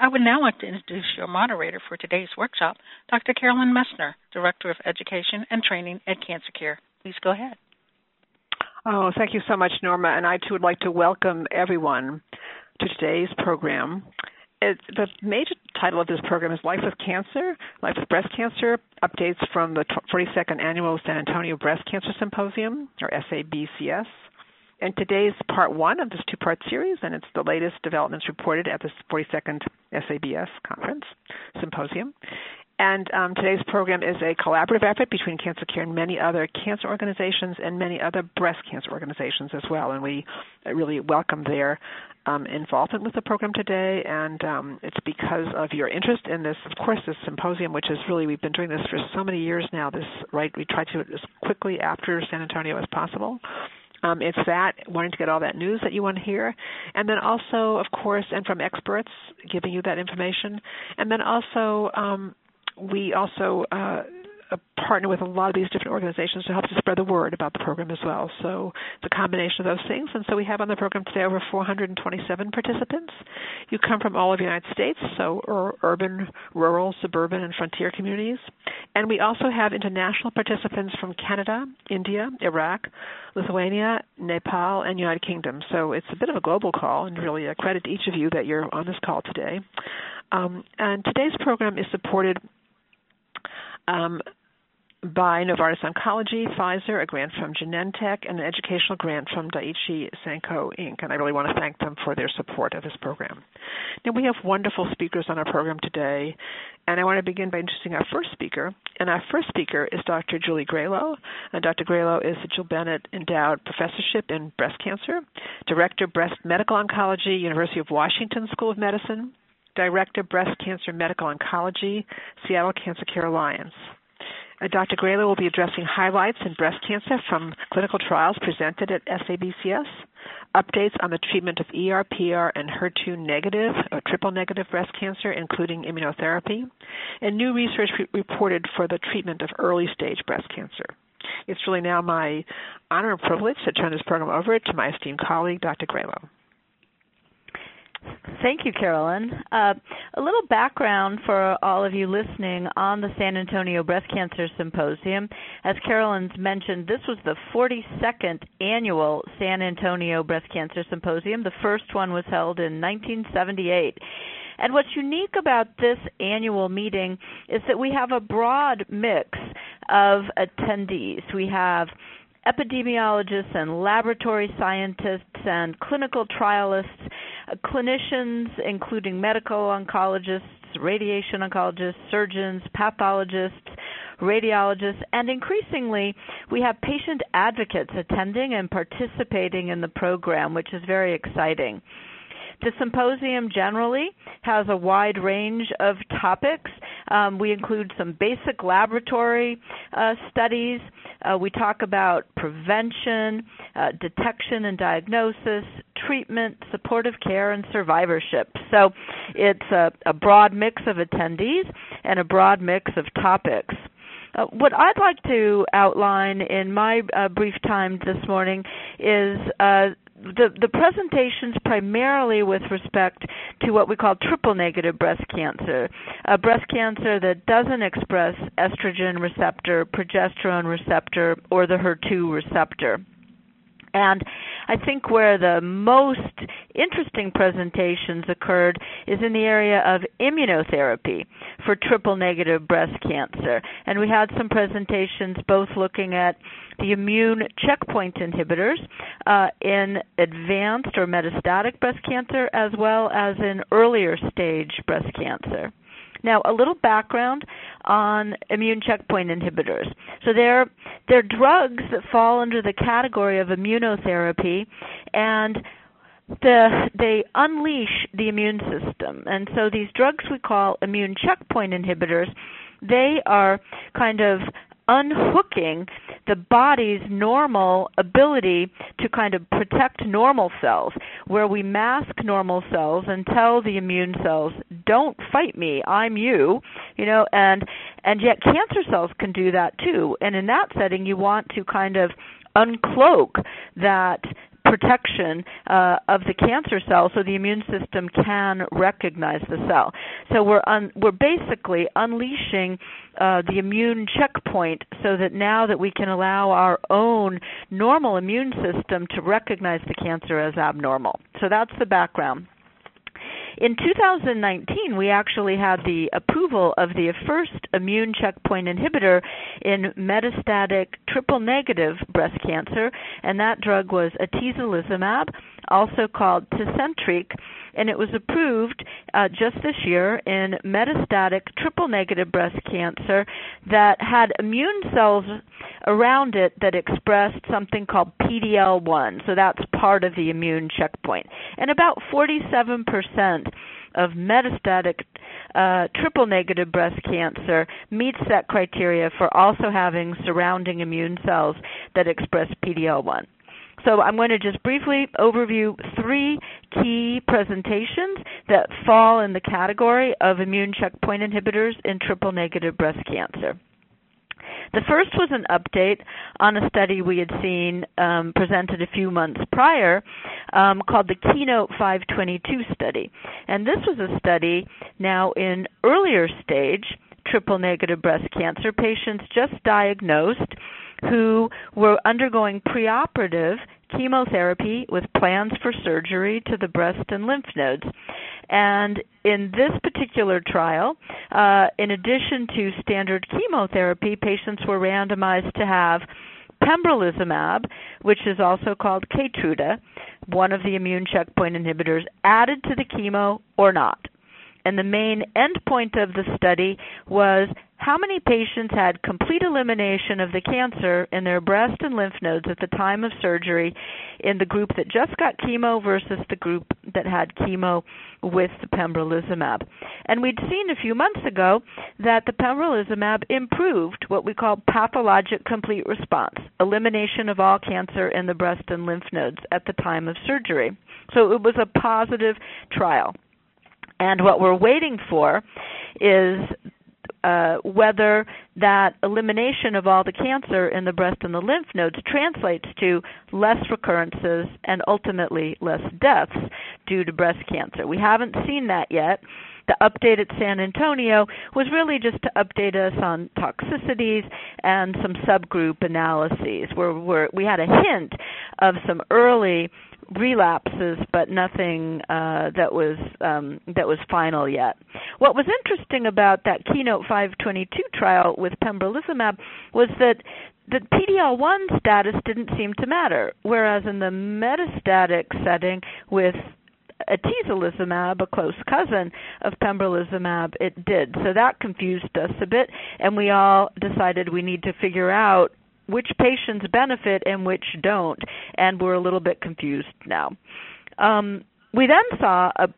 I would now like to introduce your moderator for today's workshop, Dr. Carolyn Messner, Director of Education and Training at Cancer Care. Please go ahead. Oh, thank you so much, Norma. And I too would like to welcome everyone to today's program. It, the major title of this program is Life with Cancer, Life with Breast Cancer, updates from the 42nd Annual San Antonio Breast Cancer Symposium, or SABCS. And today's part one of this two part series, and it's the latest developments reported at the 42nd SABS conference symposium. And um, today's program is a collaborative effort between Cancer Care and many other cancer organizations and many other breast cancer organizations as well. And we really welcome their um, involvement with the program today. And um, it's because of your interest in this, of course, this symposium, which is really, we've been doing this for so many years now. This, right, we try to do it as quickly after San Antonio as possible. Um, it's that wanting to get all that news that you want to hear, and then also, of course, and from experts giving you that information, and then also um, we also uh, partner with a lot of these different organizations to help to spread the word about the program as well. So it's a combination of those things. And so we have on the program today over 427 participants. You come from all of the United States, so ur- urban, rural, suburban, and frontier communities. And we also have international participants from Canada, India, Iraq, Lithuania, Nepal, and United Kingdom. So it's a bit of a global call, and really a credit to each of you that you're on this call today. Um, and today's program is supported um, by Novartis Oncology, Pfizer, a grant from Genentech, and an educational grant from Daiichi Sankyo Inc. And I really want to thank them for their support of this program. Now, we have wonderful speakers on our program today, and I want to begin by introducing our first speaker. And our first speaker is Dr. Julie Gralow. And Dr. Gralow is the Jill Bennett Endowed Professorship in Breast Cancer, Director, Breast Medical Oncology, University of Washington School of Medicine, Director, Breast Cancer Medical Oncology, Seattle Cancer Care Alliance. Uh, Dr. Gralow will be addressing highlights in breast cancer from clinical trials presented at SABCS, updates on the treatment of ER, PR, and HER2 negative or triple negative breast cancer, including immunotherapy, and new research re- reported for the treatment of early stage breast cancer. It's really now my honor and privilege to turn this program over to my esteemed colleague, Dr. Gralow. Thank you, Carolyn. Uh, a little background for all of you listening on the San Antonio Breast Cancer Symposium. As Carolyn's mentioned, this was the 42nd annual San Antonio Breast Cancer Symposium. The first one was held in 1978. And what's unique about this annual meeting is that we have a broad mix of attendees. We have epidemiologists and laboratory scientists and clinical trialists clinicians, including medical oncologists, radiation oncologists, surgeons, pathologists, radiologists, and increasingly we have patient advocates attending and participating in the program, which is very exciting. The symposium generally has a wide range of topics. Um, we include some basic laboratory uh, studies. Uh, we talk about prevention, uh, detection and diagnosis, treatment, supportive care, and survivorship. So it's a, a broad mix of attendees and a broad mix of topics. Uh, what I'd like to outline in my uh, brief time this morning is uh, the, the presentations primarily with respect to what we call triple negative breast cancer, a breast cancer that doesn't express estrogen receptor, progesterone receptor, or the HER2 receptor. And I think where the most interesting presentations occurred is in the area of immunotherapy for triple negative breast cancer. And we had some presentations both looking at the immune checkpoint inhibitors uh, in advanced or metastatic breast cancer as well as in earlier stage breast cancer. Now, a little background on immune checkpoint inhibitors. So they're they're drugs that fall under the category of immunotherapy and the, they unleash the immune system. And so these drugs we call immune checkpoint inhibitors, they are kind of unhooking the body's normal ability to kind of protect normal cells, where we mask normal cells and tell the immune cells, "Don't fight me, I'm you," you know, and and yet cancer cells can do that too. And in that setting, you want to kind of uncloak that protection uh, of the cancer cell so the immune system can recognize the cell. So we're un- we're basically unleashing uh, the immune checkpoint so that now that we can allow our own normal immune system to recognize the cancer as abnormal. So that's the background. In 2019, we actually had the approval of the first immune checkpoint inhibitor in metastatic triple negative breast cancer, and that drug was atezolizumab, also called Tecentriq, and it was approved uh, just this year in metastatic triple negative breast cancer that had immune cells around it that expressed something called PD-L1. So that's part of the immune checkpoint. And about 47% of metastatic uh, triple negative breast cancer meets that criteria for also having surrounding immune cells that express PD-L1. So I'm going to just briefly overview three key presentations that fall in the category of immune checkpoint inhibitors in triple negative breast cancer. The first was an update on a study we had seen um, presented a few months prior um, called the Keynote 522 study. And this was a study now in earlier stage triple negative breast cancer patients just diagnosed who were undergoing preoperative chemotherapy with plans for surgery to the breast and lymph nodes. And in this particular trial, uh, in addition to standard chemotherapy, patients were randomized to have pembrolizumab, which is also called Keytruda, one of the immune checkpoint inhibitors, added to the chemo or not and the main endpoint of the study was how many patients had complete elimination of the cancer in their breast and lymph nodes at the time of surgery in the group that just got chemo versus the group that had chemo with the pembrolizumab. And we'd seen a few months ago that the pembrolizumab improved what we call pathologic complete response, elimination of all cancer in the breast and lymph nodes at the time of surgery. So it was a positive trial. And what we're waiting for is uh, whether that elimination of all the cancer in the breast and the lymph nodes translates to less recurrences and ultimately less deaths due to breast cancer. We haven't seen that yet. The update at San Antonio was really just to update us on toxicities and some subgroup analyses where, where we had a hint of some early relapses, but nothing uh, that was um, that was final yet. What was interesting about that Keynote 522 trial with pembrolizumab was that the PD-L1 status didn't seem to matter, whereas in the metastatic setting with atezolizumab, a close cousin of pembrolizumab, it did. So that confused us a bit, and we all decided we need to figure out which patients benefit and which don't, and we're a little bit confused now. Um, we then saw a,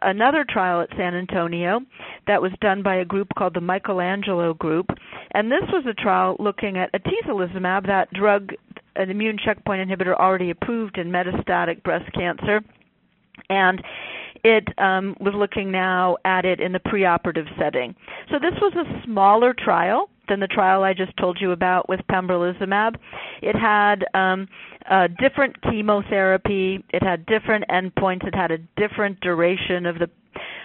another trial at San Antonio that was done by a group called the Michelangelo Group, and this was a trial looking at atezolizumab, that drug, an immune checkpoint inhibitor already approved in metastatic breast cancer, and it um, was looking now at it in the preoperative setting. So this was a smaller trial than the trial I just told you about with pembrolizumab. It had um, a different chemotherapy. It had different endpoints. It had a different duration of the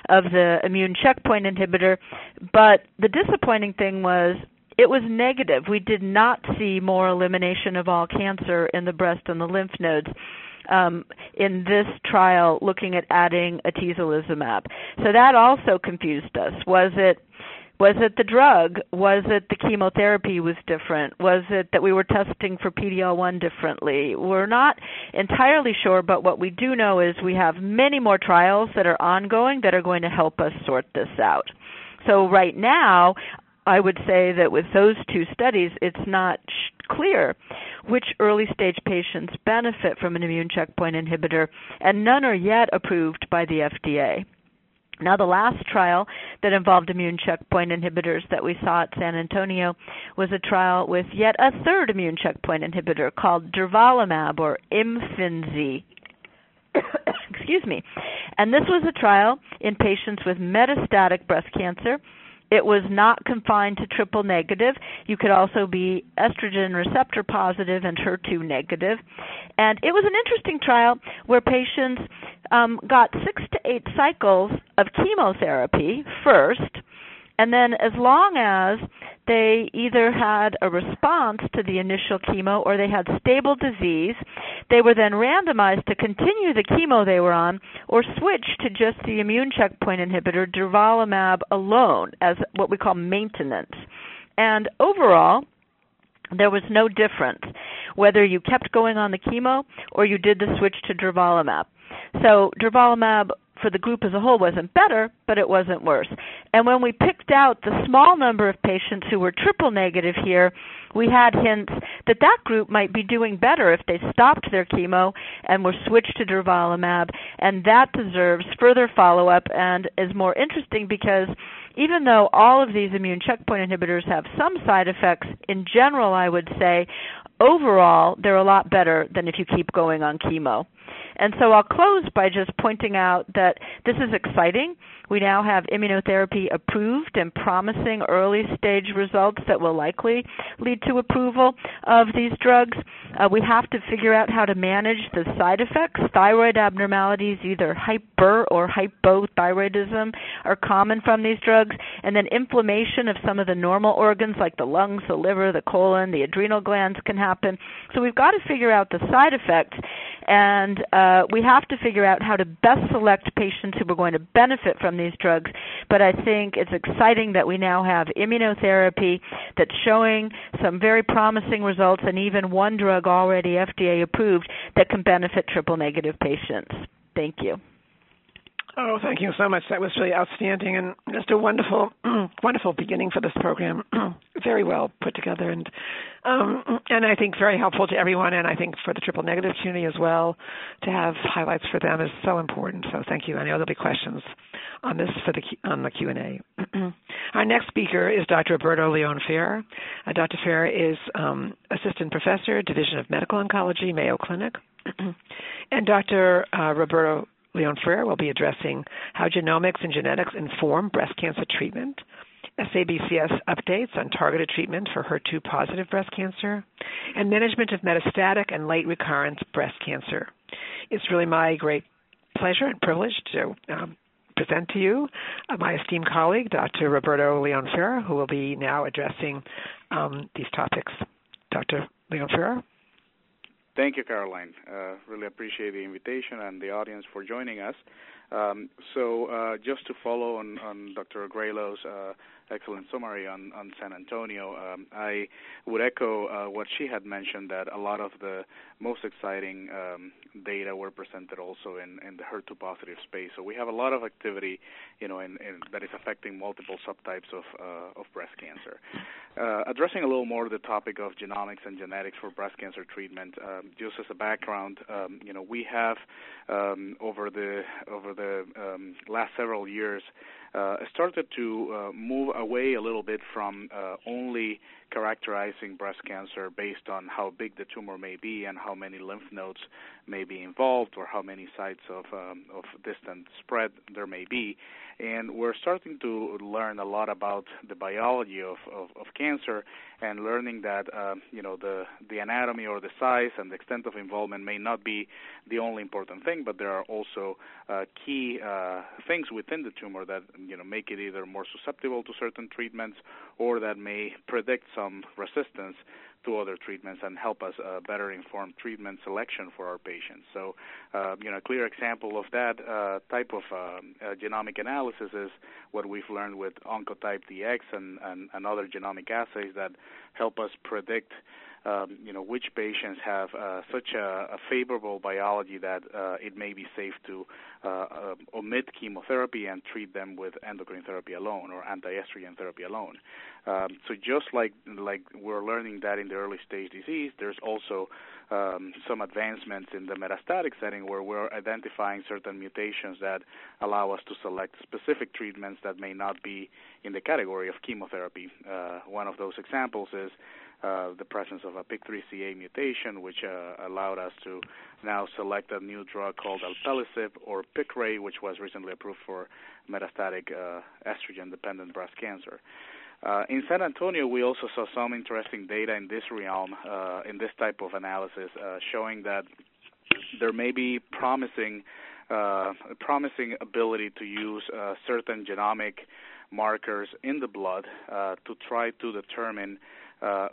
of the immune checkpoint inhibitor. But the disappointing thing was it was negative. We did not see more elimination of all cancer in the breast and the lymph nodes. Um, in this trial, looking at adding atezolizumab, so that also confused us. Was it was it the drug? Was it the chemotherapy was different? Was it that we were testing for PD-L1 differently? We're not entirely sure, but what we do know is we have many more trials that are ongoing that are going to help us sort this out. So right now, I would say that with those two studies, it's not clear which early stage patients benefit from an immune checkpoint inhibitor, and none are yet approved by the FDA. Now, the last trial that involved immune checkpoint inhibitors that we saw at San Antonio was a trial with yet a third immune checkpoint inhibitor called durvalumab or Imfinzi. Excuse me. And this was a trial in patients with metastatic breast cancer it was not confined to triple negative. You could also be estrogen receptor positive and HER2 negative. And it was an interesting trial where patients um, got six to eight cycles of chemotherapy first and then, as long as they either had a response to the initial chemo or they had stable disease, they were then randomized to continue the chemo they were on or switch to just the immune checkpoint inhibitor durvalumab alone as what we call maintenance. And overall, there was no difference whether you kept going on the chemo or you did the switch to durvalumab. So durvalumab for the group as a whole wasn't better, but it wasn't worse. And when we picked out the small number of patients who were triple negative here, we had hints that that group might be doing better if they stopped their chemo and were switched to durvalumab, and that deserves further follow-up and is more interesting because even though all of these immune checkpoint inhibitors have some side effects, in general, I would say overall they're a lot better than if you keep going on chemo. And so I'll close by just pointing out that this is exciting. We now have immunotherapy approved and promising early stage results that will likely lead to approval of these drugs. Uh, we have to figure out how to manage the side effects. Thyroid abnormalities, either hyper or hypothyroidism, are common from these drugs. And then inflammation of some of the normal organs like the lungs, the liver, the colon, the adrenal glands can happen. So we've got to figure out the side effects and uh, we have to figure out how to best select patients who are going to benefit from these drugs. But I think it's exciting that we now have immunotherapy that's showing some very promising results, and even one drug already FDA approved that can benefit triple negative patients. Thank you. Oh, thank you so much. That was really outstanding and just a wonderful, wonderful beginning for this program. very well put together and um, and I think very helpful to everyone. And I think for the triple negative community as well, to have highlights for them is so important. So thank you. I know there'll be questions on this for the on the Q and A. Our next speaker is Dr. Roberto Leon Ferre. Uh, Dr. Ferre is um, assistant professor, Division of Medical Oncology, Mayo Clinic, and Dr. Uh, Roberto Leon Ferre will be addressing how genomics and genetics inform breast cancer treatment, SABCS updates on targeted treatment for HER2 positive breast cancer, and management of metastatic and late recurrence breast cancer. It's really my great pleasure and privilege to um, present to you uh, my esteemed colleague, Dr. Roberto Leon Ferre, who will be now addressing um, these topics. Dr. Leon Ferre? Thank you, Caroline. Uh, really appreciate the invitation and the audience for joining us. Um, so, uh, just to follow on, on Dr. Gralow's uh, excellent summary on, on San Antonio. Um, I would echo uh, what she had mentioned that a lot of the most exciting um, data were presented also in, in the HER2 positive space. So we have a lot of activity, you know, in, in, that is affecting multiple subtypes of uh, of breast cancer. Uh, addressing a little more the topic of genomics and genetics for breast cancer treatment, um, just as a background, um, you know, we have um, over the over the um, last several years uh, started to uh, move away a little bit from uh, only characterizing breast cancer based on how big the tumor may be and how many lymph nodes may be involved or how many sites of um, of distant spread there may be. And we're starting to learn a lot about the biology of, of, of cancer and learning that uh, you know the the anatomy or the size and the extent of involvement may not be the only important thing, but there are also uh, key uh, things within the tumor that you know make it either more susceptible to certain treatments or that may predict some resistance to other treatments and help us uh, better inform treatment selection for our patients. So, uh, you know, a clear example of that uh, type of um, uh, genomic analysis is what we've learned with Oncotype DX and, and, and other genomic assays that help us predict um, you know, which patients have uh, such a, a, favorable biology that uh, it may be safe to uh, uh, omit chemotherapy and treat them with endocrine therapy alone or anti-estrogen therapy alone. Um, so just like like we're learning that in the early stage disease, there's also um, some advancements in the metastatic setting where we're identifying certain mutations that allow us to select specific treatments that may not be in the category of chemotherapy. Uh, one of those examples is uh, the presence of a PIK3CA mutation, which uh, allowed us to now select a new drug called alpelisib or Piqray, which was recently approved for metastatic uh, estrogen-dependent breast cancer. In San Antonio, we also saw some interesting data in this realm, in this type of analysis, showing that there may be promising, promising ability to use certain genomic markers in the blood to try to determine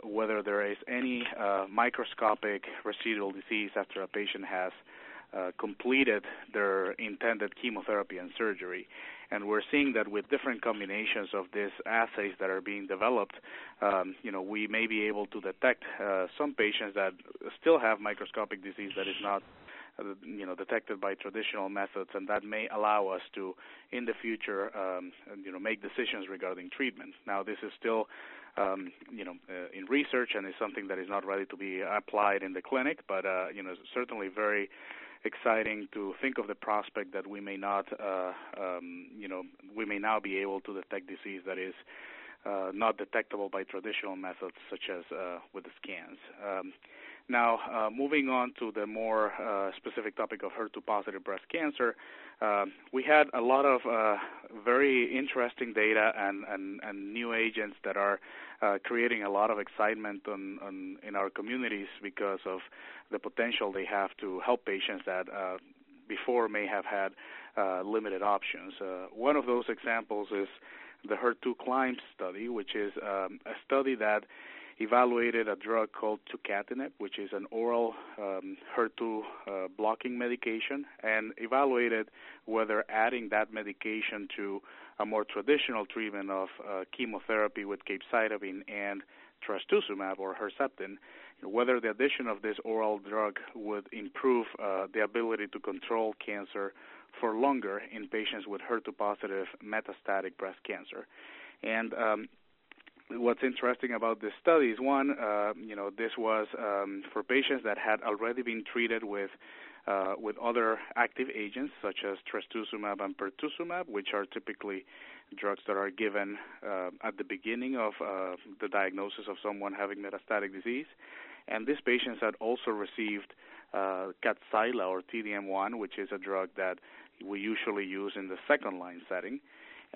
whether there is any microscopic residual disease after a patient has completed their intended chemotherapy and surgery. And we're seeing that with different combinations of these assays that are being developed, um, you know, we may be able to detect uh, some patients that still have microscopic disease that is not uh, you know detected by traditional methods and that may allow us to in the future um, you know make decisions regarding treatment now this is still um, you know uh, in research and is something that is not ready to be applied in the clinic but uh, you know certainly very exciting to think of the prospect that we may not, uh, um, you know, we may now be able to detect disease that is uh, not detectable by traditional methods such as uh, with the scans. Um, now, uh, moving on to the more uh, specific topic of HER2-positive breast cancer, uh, we had a lot of uh, very interesting data and, and, and, new agents that are uh, creating a lot of excitement on, on, in our communities because of the potential they have to help patients that uh, before may have had limited options. one of those examples is the HER2 CLIMB study, which is um, a study that evaluated a drug called tucatinib, which is an oral um, HER2 uh, blocking medication, and evaluated whether adding that medication to a more traditional treatment of uh, chemotherapy with capecitabine and trastuzumab or Herceptin, whether the addition of this oral drug would improve uh, the ability to control cancer for longer in patients with HER2-positive metastatic breast cancer. And um, what's interesting about this study is one, uh, you know, this was um, for patients that had already been treated with uh, with other active agents such as trastuzumab and pertuzumab, which are typically drugs that are given uh, at the beginning of uh, the diagnosis of someone having metastatic disease. And these patients had also received uh, Kadcyla or TDM1, which is a drug that we usually use in the second line setting.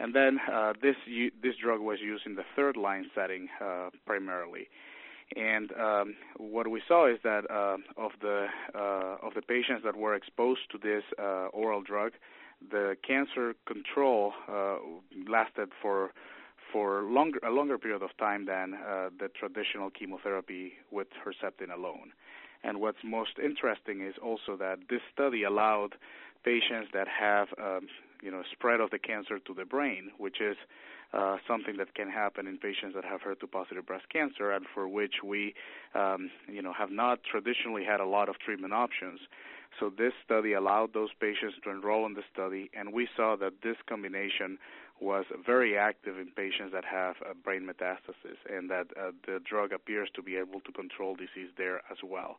And then uh, this this drug was used in the third line setting uh, primarily. And um, what we saw is that uh, of the uh, of the patients that were exposed to this uh, oral drug, the cancer control uh, lasted for for longer a longer period of time than the traditional chemotherapy with Herceptin alone. And what's most interesting is also that this study allowed patients that have um, you know spread of the cancer to the brain, which is uh, something that can happen in patients that have HER2-positive breast cancer, and for which we um, you know have not traditionally had a lot of treatment options. So this study allowed those patients to enroll in the study, and we saw that this combination was very active in patients that have brain metastasis, and that uh, the drug appears to be able to control disease there as well.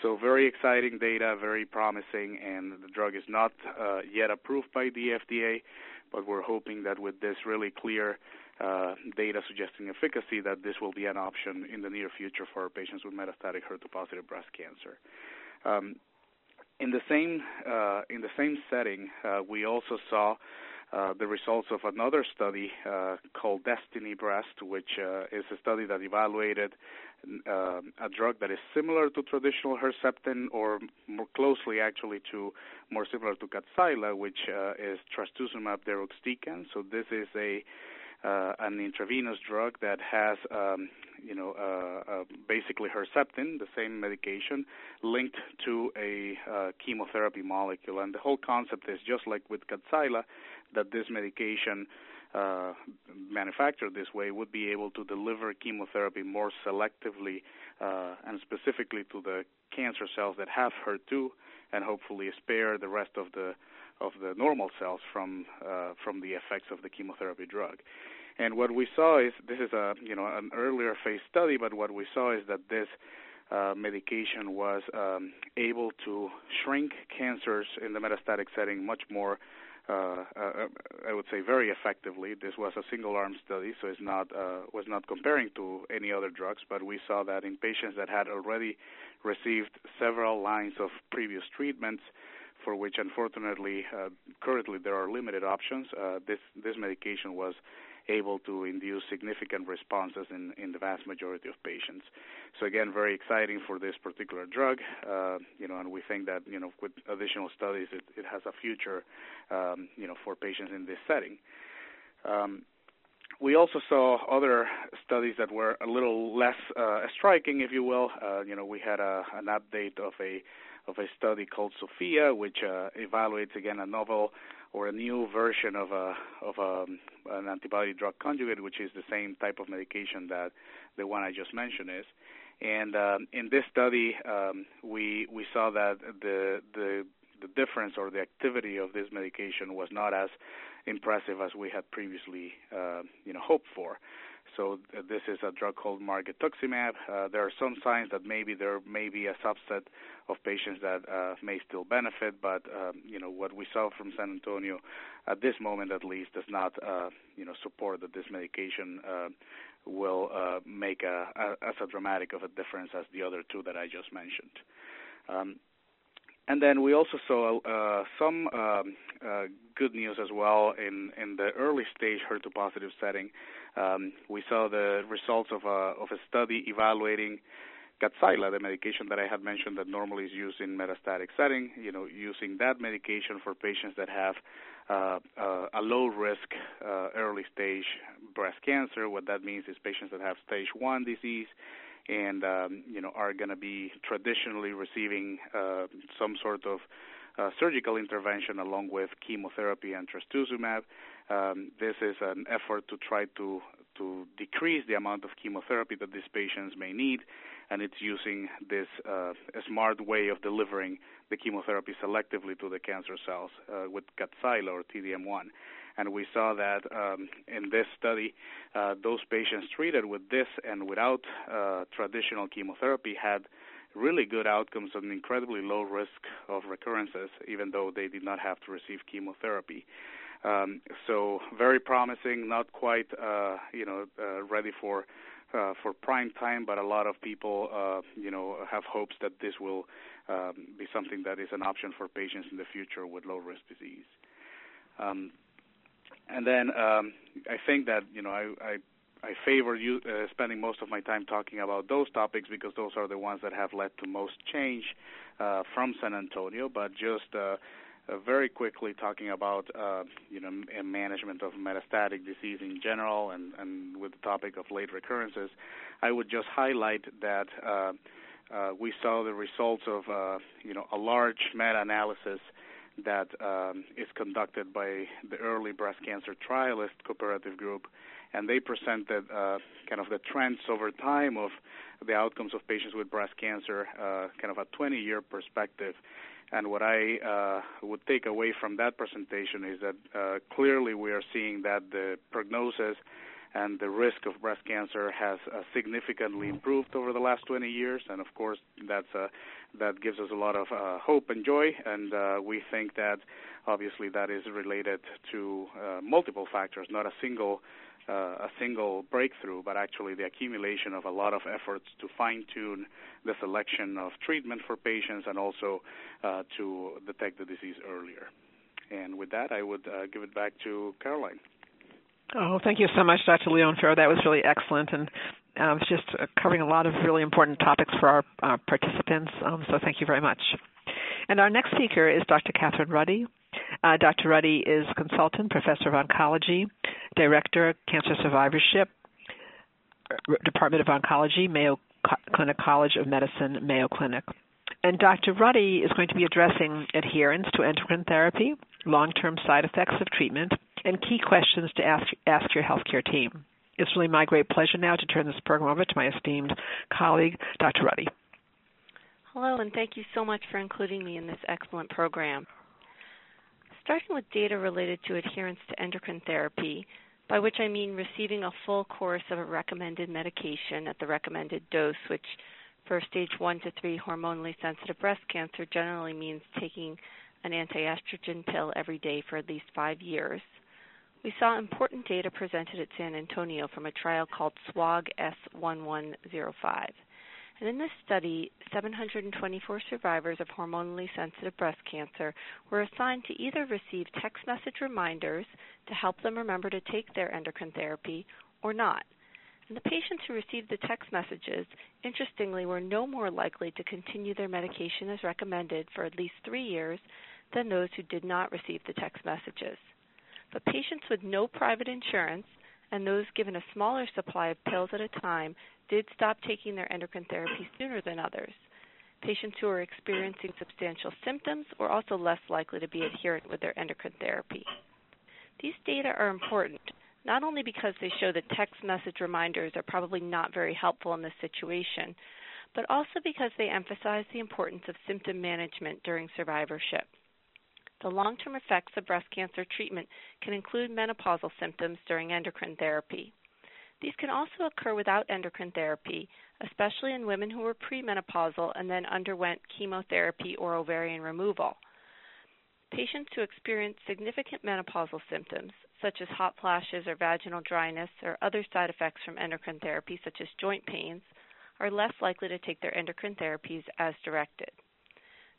So very exciting data, very promising, and the drug is not uh, yet approved by the FDA, but we're hoping that with this really clear uh, data suggesting efficacy, that this will be an option in the near future for patients with metastatic HER2-positive breast cancer. Um, in the same uh, in the same setting, uh, we also saw uh, the results of another study uh, called Destiny Breast, which uh, is a study that evaluated um, a drug that is similar to traditional Herceptin, or more closely, actually, to more similar to Kadcyla, which uh, is trastuzumab deruxtecan. So this is a uh, an intravenous drug that has, um, you know, basically Herceptin, the same medication, linked to a chemotherapy molecule. And the whole concept is just like with Kadcyla, that this medication uh, manufactured this way would be able to deliver chemotherapy more selectively uh, and specifically to the cancer cells that have HER2, and hopefully spare the rest of the of the normal cells from uh, from the effects of the chemotherapy drug. And what we saw is this is a you know an earlier phase study, but what we saw is that this uh, medication was um, able to shrink cancers in the metastatic setting much more. Uh, uh, I would say very effectively. This was a single-arm study, so it's not uh, was not comparing to any other drugs, but we saw that in patients that had already received several lines of previous treatments, for which unfortunately uh, currently there are limited options. Uh, this this medication was able to induce significant responses in, in the vast majority of patients. So again, very exciting for this particular drug, uh, you know, and we think that you know with additional studies, it, it has a future, um, you know, for patients in this setting. Um, we also saw other studies that were a little less uh, striking, if you will. Uh, you know, we had a, an update of a of a study called SOPHIA, which uh, evaluates again a novel or a new version of a of a, an antibody drug conjugate, which is the same type of medication that the one I just mentioned is. And um, in this study, um, we we saw that the the the difference or the activity of this medication was not as impressive as we had previously, uh, you know, hoped for. So this is a drug called margetuximab. Uh, there are some signs that maybe there may be a subset of patients that uh, may still benefit, but um, you know what we saw from San Antonio at this moment, at least, does not uh, you know support that this medication uh, will uh, make a, a, as a dramatic of a difference as the other two that I just mentioned. Um, and then we also saw uh, some um, uh, good news as well in, in the early stage HER2 positive setting. Um, we saw the results of a, of a study evaluating Kadcyla, the medication that I had mentioned that normally is used in metastatic setting. You know, using that medication for patients that have uh, uh, a low risk uh, early stage breast cancer. What that means is patients that have stage one disease and um, you know are going to be traditionally receiving uh, some sort of uh, surgical intervention along with chemotherapy and trastuzumab. Um, this is an effort to try to to decrease the amount of chemotherapy that these patients may need, and it's using this uh, smart way of delivering the chemotherapy selectively to the cancer cells uh, with Kadcyla or TDM1. And we saw that um, in this study, uh, those patients treated with this and without uh, traditional chemotherapy had really good outcomes and incredibly low risk of recurrences, even though they did not have to receive chemotherapy. Um, so very promising, not quite uh, you know uh, ready for uh, for prime time, but a lot of people uh, you know have hopes that this will um, be something that is an option for patients in the future with low risk disease. Um, and then um, I think that you know I, I I favor you uh, spending most of my time talking about those topics because those are the ones that have led to most change uh, from San Antonio. But just uh, uh, very quickly talking about uh, you know m- management of metastatic disease in general, and, and with the topic of late recurrences, I would just highlight that uh, uh, we saw the results of uh, you know a large meta-analysis that um, is conducted by the Early Breast Cancer Trialist Cooperative Group, and they presented uh, kind of the trends over time of the outcomes of patients with breast cancer, uh, kind of a 20-year perspective. And what I uh, would take away from that presentation is that uh, clearly we are seeing that the prognosis and the risk of breast cancer has uh, significantly improved over the last 20 years. And of course, that's uh, that gives us a lot of uh, hope and joy. And uh, we think that obviously that is related to uh, multiple factors, not a single uh, a single breakthrough, but actually the accumulation of a lot of efforts to fine tune the selection of treatment for patients and also uh, to detect the disease earlier. And with that, I would uh, give it back to Caroline. Oh, thank you so much, Dr. Leon Ferre. That was really excellent, and uh, was just uh, covering a lot of really important topics for our uh, participants. Um, so thank you very much. And our next speaker is Dr. Kathryn Ruddy. Uh, Dr. Ruddy is consultant professor of oncology, director of cancer survivorship, Department of Oncology, Mayo Clinic College of Medicine, Mayo Clinic. And Dr. Ruddy is going to be addressing adherence to endocrine therapy, long term side effects of treatment, and key questions to ask, ask your healthcare team. It's really my great pleasure now to turn this program over to my esteemed colleague, Dr. Ruddy. Hello, and thank you so much for including me in this excellent program. Starting with data related to adherence to endocrine therapy, by which I mean receiving a full course of a recommended medication at the recommended dose, which for stage 1 to 3 hormonally sensitive breast cancer generally means taking an anti-estrogen pill every day for at least five years. We saw important data presented at San Antonio from a trial called SWOG S1105. And in this study, 724 survivors of hormonally sensitive breast cancer were assigned to either receive text message reminders to help them remember to take their endocrine therapy or not. And the patients who received the text messages, interestingly, were no more likely to continue their medication as recommended for at least three years than those who did not receive the text messages. But patients with no private insurance and those given a smaller supply of pills at a time did stop taking their endocrine therapy sooner than others. Patients who are experiencing substantial symptoms were also less likely to be adherent with their endocrine therapy. These data are important not only because they show that text message reminders are probably not very helpful in this situation, but also because they emphasize the importance of symptom management during survivorship. The long term effects of breast cancer treatment can include menopausal symptoms during endocrine therapy. These can also occur without endocrine therapy, especially in women who were premenopausal and then underwent chemotherapy or ovarian removal. Patients who experience significant menopausal symptoms, such as hot flashes or vaginal dryness or other side effects from endocrine therapy, such as joint pains, are less likely to take their endocrine therapies as directed.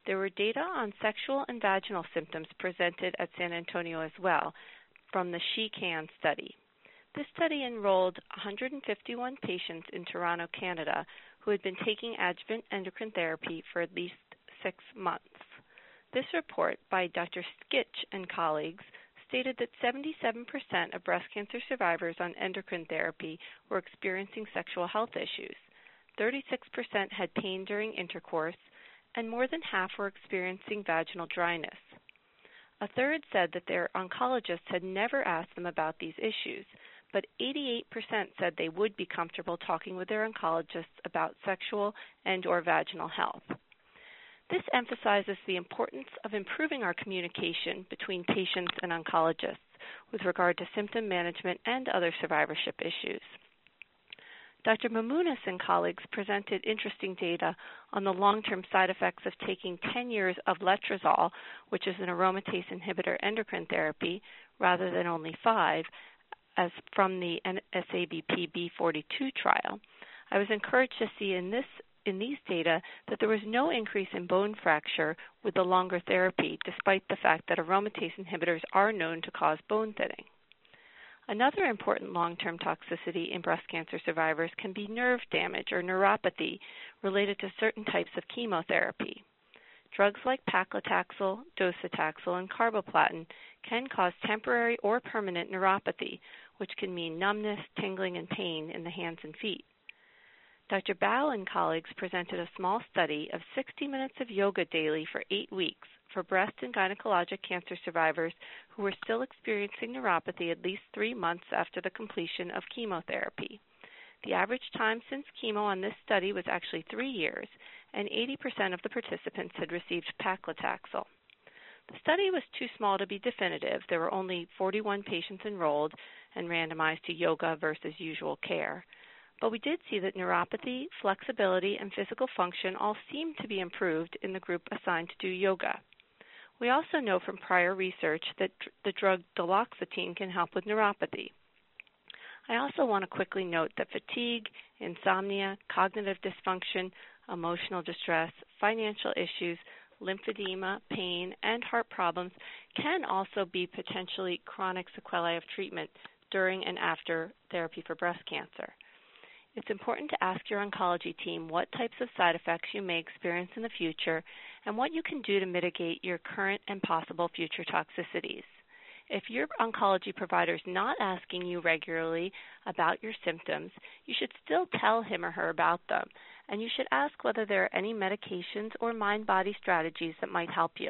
There were data on sexual and vaginal symptoms presented at San Antonio as well from the SHE-CAN study. This study enrolled 151 patients in Toronto, Canada, who had been taking adjuvant endocrine therapy for at least six months. This report by Dr. Skitch and colleagues stated that 77% of breast cancer survivors on endocrine therapy were experiencing sexual health issues. 36% had pain during intercourse, and more than half were experiencing vaginal dryness. A third said that their oncologists had never asked them about these issues, but 88% said they would be comfortable talking with their oncologists about sexual and or vaginal health. This emphasizes the importance of improving our communication between patients and oncologists with regard to symptom management and other survivorship issues. Dr. Mamounas and colleagues presented interesting data on the long-term side effects of taking 10 years of letrozole, which is an aromatase inhibitor endocrine therapy, rather than only five, as from the SABP B42 trial. I was encouraged to see in this in these data that there was no increase in bone fracture with the longer therapy, despite the fact that aromatase inhibitors are known to cause bone thinning. Another important long-term toxicity in breast cancer survivors can be nerve damage or neuropathy related to certain types of chemotherapy. Drugs like paclitaxel, docetaxel, and carboplatin can cause temporary or permanent neuropathy, which can mean numbness, tingling, and pain in the hands and feet. Dr. Bao and colleagues presented a small study of 60 minutes of yoga daily for eight weeks for breast and gynecologic cancer survivors who were still experiencing neuropathy at least three months after the completion of chemotherapy. The average time since chemo on this study was actually three years, and 80% of the participants had received paclitaxel. The study was too small to be definitive. There were only 41 patients enrolled and randomized to yoga versus usual care. But we did see that neuropathy, flexibility, and physical function all seemed to be improved in the group assigned to do yoga. We also know from prior research that the drug duloxetine can help with neuropathy. I also want to quickly note that fatigue, insomnia, cognitive dysfunction, emotional distress, financial issues, lymphedema, pain, and heart problems can also be potentially chronic sequelae of treatment during and after therapy for breast cancer. It's important to ask your oncology team what types of side effects you may experience in the future and what you can do to mitigate your current and possible future toxicities. If your oncology provider is not asking you regularly about your symptoms, you should still tell him or her about them, and you should ask whether there are any medications or mind body strategies that might help you.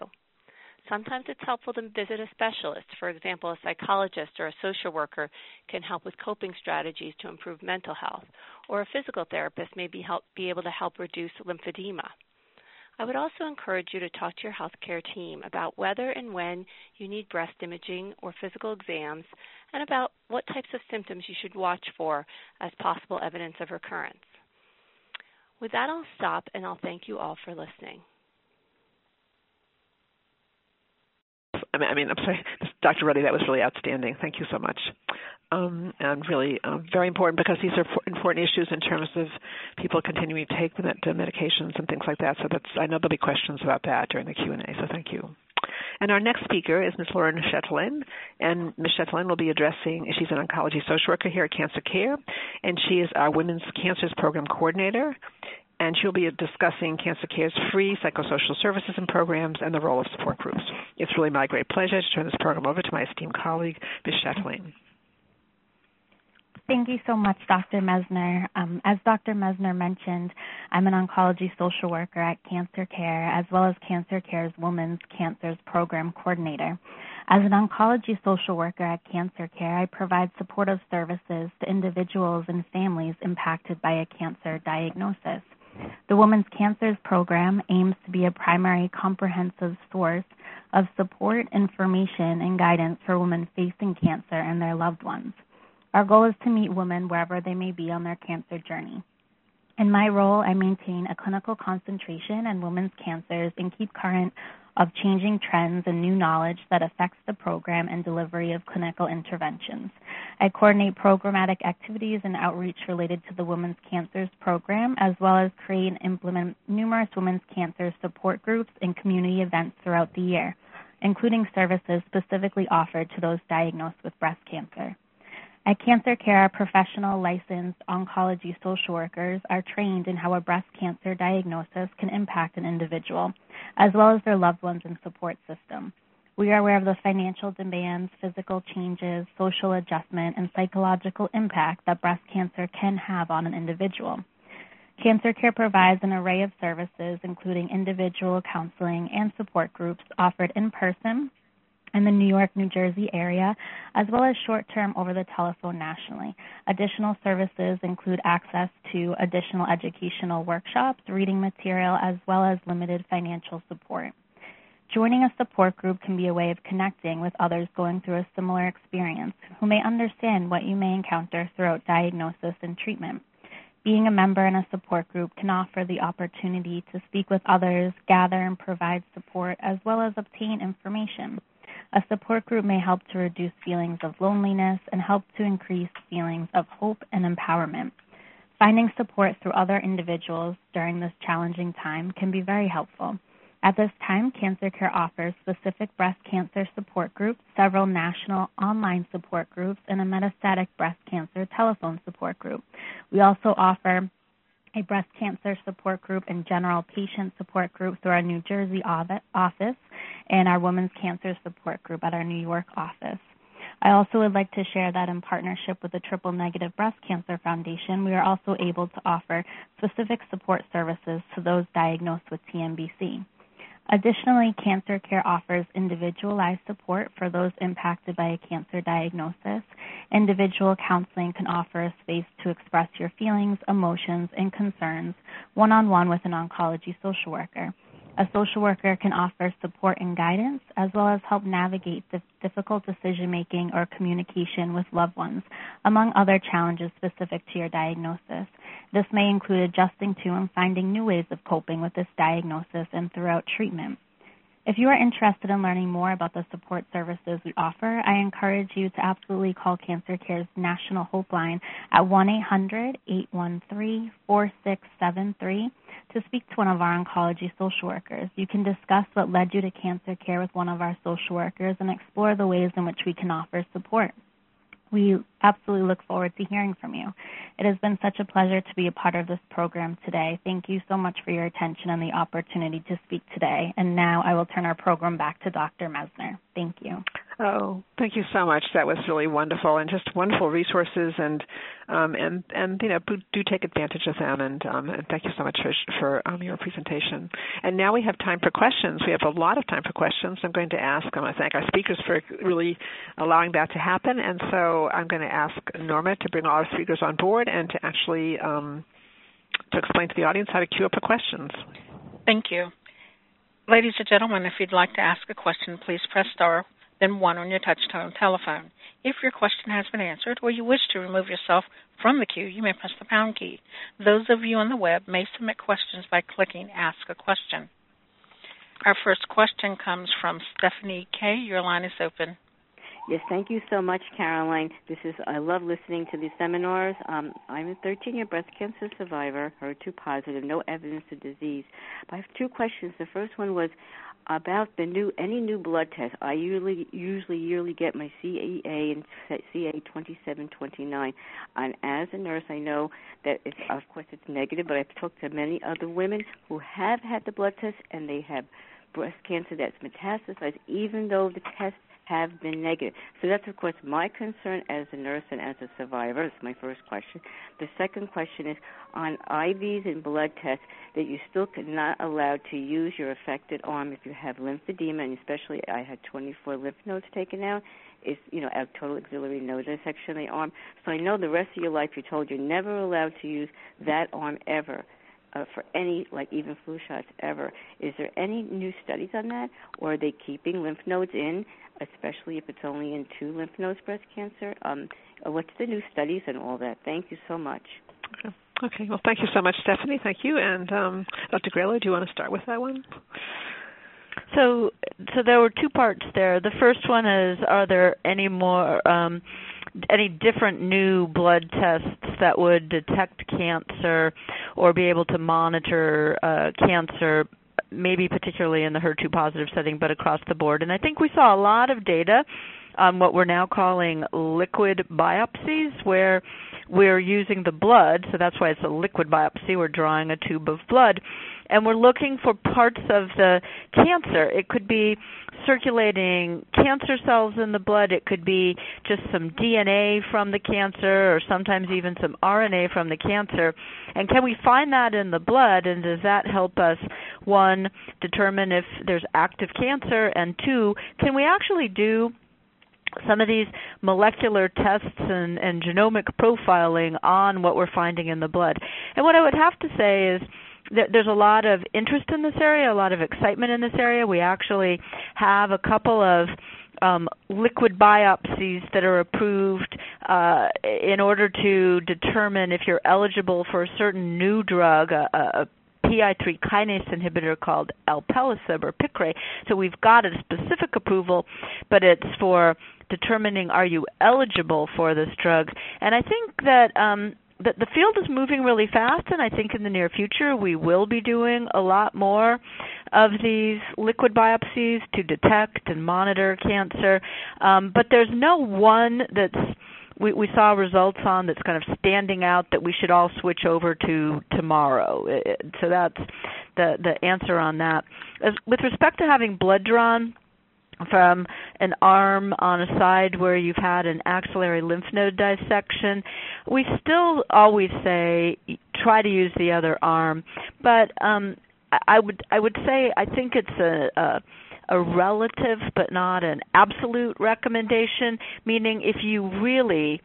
Sometimes it's helpful to visit a specialist. For example, a psychologist or a social worker can help with coping strategies to improve mental health, or a physical therapist may be, help, be able to help reduce lymphedema. I would also encourage you to talk to your healthcare team about whether and when you need breast imaging or physical exams and about what types of symptoms you should watch for as possible evidence of recurrence. With that, I'll stop and I'll thank you all for listening. I mean, I mean, I'm sorry, Dr. Ruddy, that was really outstanding. Thank you so much. Um, and really um, very important because these are important issues in terms of people continuing to take the medications and things like that. So that's I know there'll be questions about that during the Q and A. So thank you. And our next speaker is Ms. Lauren Chatelain, and Ms. Chatelain will be addressing. She's an oncology social worker here at Cancer Care, and she is our Women's Cancers Program Coordinator and she'll be discussing Cancer Care's free psychosocial services and programs and the role of support groups. It's really my great pleasure to turn this program over to my esteemed colleague, Ms. Chatelain. Thank you so much, Dr. Messner. Um, as Dr. Messner mentioned, I'm an oncology social worker at Cancer Care, as well as Cancer Care's Women's Cancers Program Coordinator. As an oncology social worker at Cancer Care, I provide supportive services to individuals and families impacted by a cancer diagnosis. The Women's Cancers Program aims to be a primary comprehensive source of support, information, and guidance for women facing cancer and their loved ones. Our goal is to meet women wherever they may be on their cancer journey. In my role, I maintain a clinical concentration on women's cancers and keep current of changing trends and new knowledge that affects the program and delivery of clinical interventions. I coordinate programmatic activities and outreach related to the Women's Cancers program, as well as create and implement numerous women's cancer support groups and community events throughout the year, including services specifically offered to those diagnosed with breast cancer. At Cancer Care, our professional licensed oncology social workers are trained in how a breast cancer diagnosis can impact an individual, as well as their loved ones and support system. We are aware of the financial demands, physical changes, social adjustment, and psychological impact that breast cancer can have on an individual. Cancer Care provides an array of services, including individual counseling and support groups offered in person in the New York, New Jersey area, as well as short term over the telephone nationally. Additional services include access to additional educational workshops, reading material, as well as limited financial support. Joining a support group can be a way of connecting with others going through a similar experience who may understand what you may encounter throughout diagnosis and treatment. Being a member in a support group can offer the opportunity to speak with others, gather and provide support, as well as obtain information. A support group may help to reduce feelings of loneliness and help to increase feelings of hope and empowerment. Finding support through other individuals during this challenging time can be very helpful. At this time, Cancer Care offers specific breast cancer support groups, several national online support groups, and a metastatic breast cancer telephone support group. We also offer a breast cancer support group and general patient support group through our New Jersey office and our women's cancer support group at our New York office. I also would like to share that in partnership with the Triple Negative Breast Cancer Foundation, we are also able to offer specific support services to those diagnosed with TNBC. Additionally, Cancer Care offers individualized support for those impacted by a cancer diagnosis. Individual counseling can offer a space to express your feelings, emotions, and concerns one on one with an oncology social worker. A social worker can offer support and guidance, as well as help navigate the difficult decision making or communication with loved ones, among other challenges specific to your diagnosis. This may include adjusting to and finding new ways of coping with this diagnosis and throughout treatment. If you are interested in learning more about the support services we offer, I encourage you to absolutely call Cancer Care's National Hope Line at 1 800 813 4673 to speak to one of our oncology social workers. You can discuss what led you to cancer care with one of our social workers and explore the ways in which we can offer support. We absolutely look forward to hearing from you. It has been such a pleasure to be a part of this program today. Thank you so much for your attention and the opportunity to speak today. And now I will turn our program back to Dr. Messner. Thank you. Oh, thank you so much. That was really wonderful and just wonderful resources and um, and and you know do take advantage of them and um, and thank you so much for for um, your presentation. And now we have time for questions. We have a lot of time for questions. I'm going to ask. I want to thank our speakers for really allowing that to happen. And so I'm going to ask Norma to bring all our speakers on board and to actually um, to explain to the audience how to queue up for questions. Thank you. Ladies and gentlemen, if you'd like to ask a question, please press star then 1 on your touch-tone telephone. If your question has been answered or you wish to remove yourself from the queue, you may press the pound key. Those of you on the web may submit questions by clicking Ask a Question. Our first question comes from Stephanie K. Your line is open. Yes, thank you so much, Caroline. This is I love listening to these seminars. Um, I'm a 13-year breast cancer survivor, HER2 positive, no evidence of disease. But I have two questions. The first one was about the new any new blood test. I usually usually yearly get my CEA and CA 2729. And as a nurse, I know that it's of course it's negative, but I've talked to many other women who have had the blood test and they have breast cancer that's metastasized, even though the test have been negative. So that's, of course, my concern as a nurse and as a survivor. That's my first question. The second question is on IVs and blood tests that you still not allowed to use your affected arm if you have lymphedema, and especially I had 24 lymph nodes taken out. Is you know a total axillary node dissection in the arm. So I know the rest of your life you're told you're never allowed to use that arm ever uh, for any, like even flu shots ever. Is there any new studies on that, or are they keeping lymph nodes in, especially if it's only in two lymph nodes breast cancer? Um, uh, what's the new studies and all that? Thank you so much. Okay. okay. Well, thank you so much, Stephanie. Thank you. And um, Dr. Gralow, do you want to start with that one? So, so there were two parts there. The first one is: Are there any more um, any different new blood tests that would detect cancer or be able to monitor uh, cancer maybe particularly in the HER2 positive setting, but across the board. And I think we saw a lot of data on what we're now calling liquid biopsies, where we're using the blood, so that's why it's a liquid biopsy. We're drawing a tube of blood, and we're looking for parts of the cancer. It could be circulating cancer cells in the blood, it could be just some DNA from the cancer, or sometimes even some RNA from the cancer. And can we find that in the blood, and does that help us, one, determine if there's active cancer, and two, can we actually do some of these molecular tests and, and genomic profiling on what we're finding in the blood. And what I would have to say is there there's a lot of interest in this area, a lot of excitement in this area. We actually have a couple of um, liquid biopsies that are approved uh, in order to determine if you're eligible for a certain new drug, a, a PI3 kinase inhibitor called alpelisib or Piqray. So we've got a specific approval, but it's for determining are you eligible for this drug. And I think that um, the, the field is moving really fast, and I think in the near future we will be doing a lot more of these liquid biopsies to detect and monitor cancer. Um, but there's no one that's we, we saw results on that's kind of standing out that we should all switch over to tomorrow. So that's the the answer on that. As, with respect to having blood drawn from an arm on a side where you've had an axillary lymph node dissection, we still always say try to use the other arm. But um, I would I would say I think it's a, a a relative but not an absolute recommendation, meaning if you really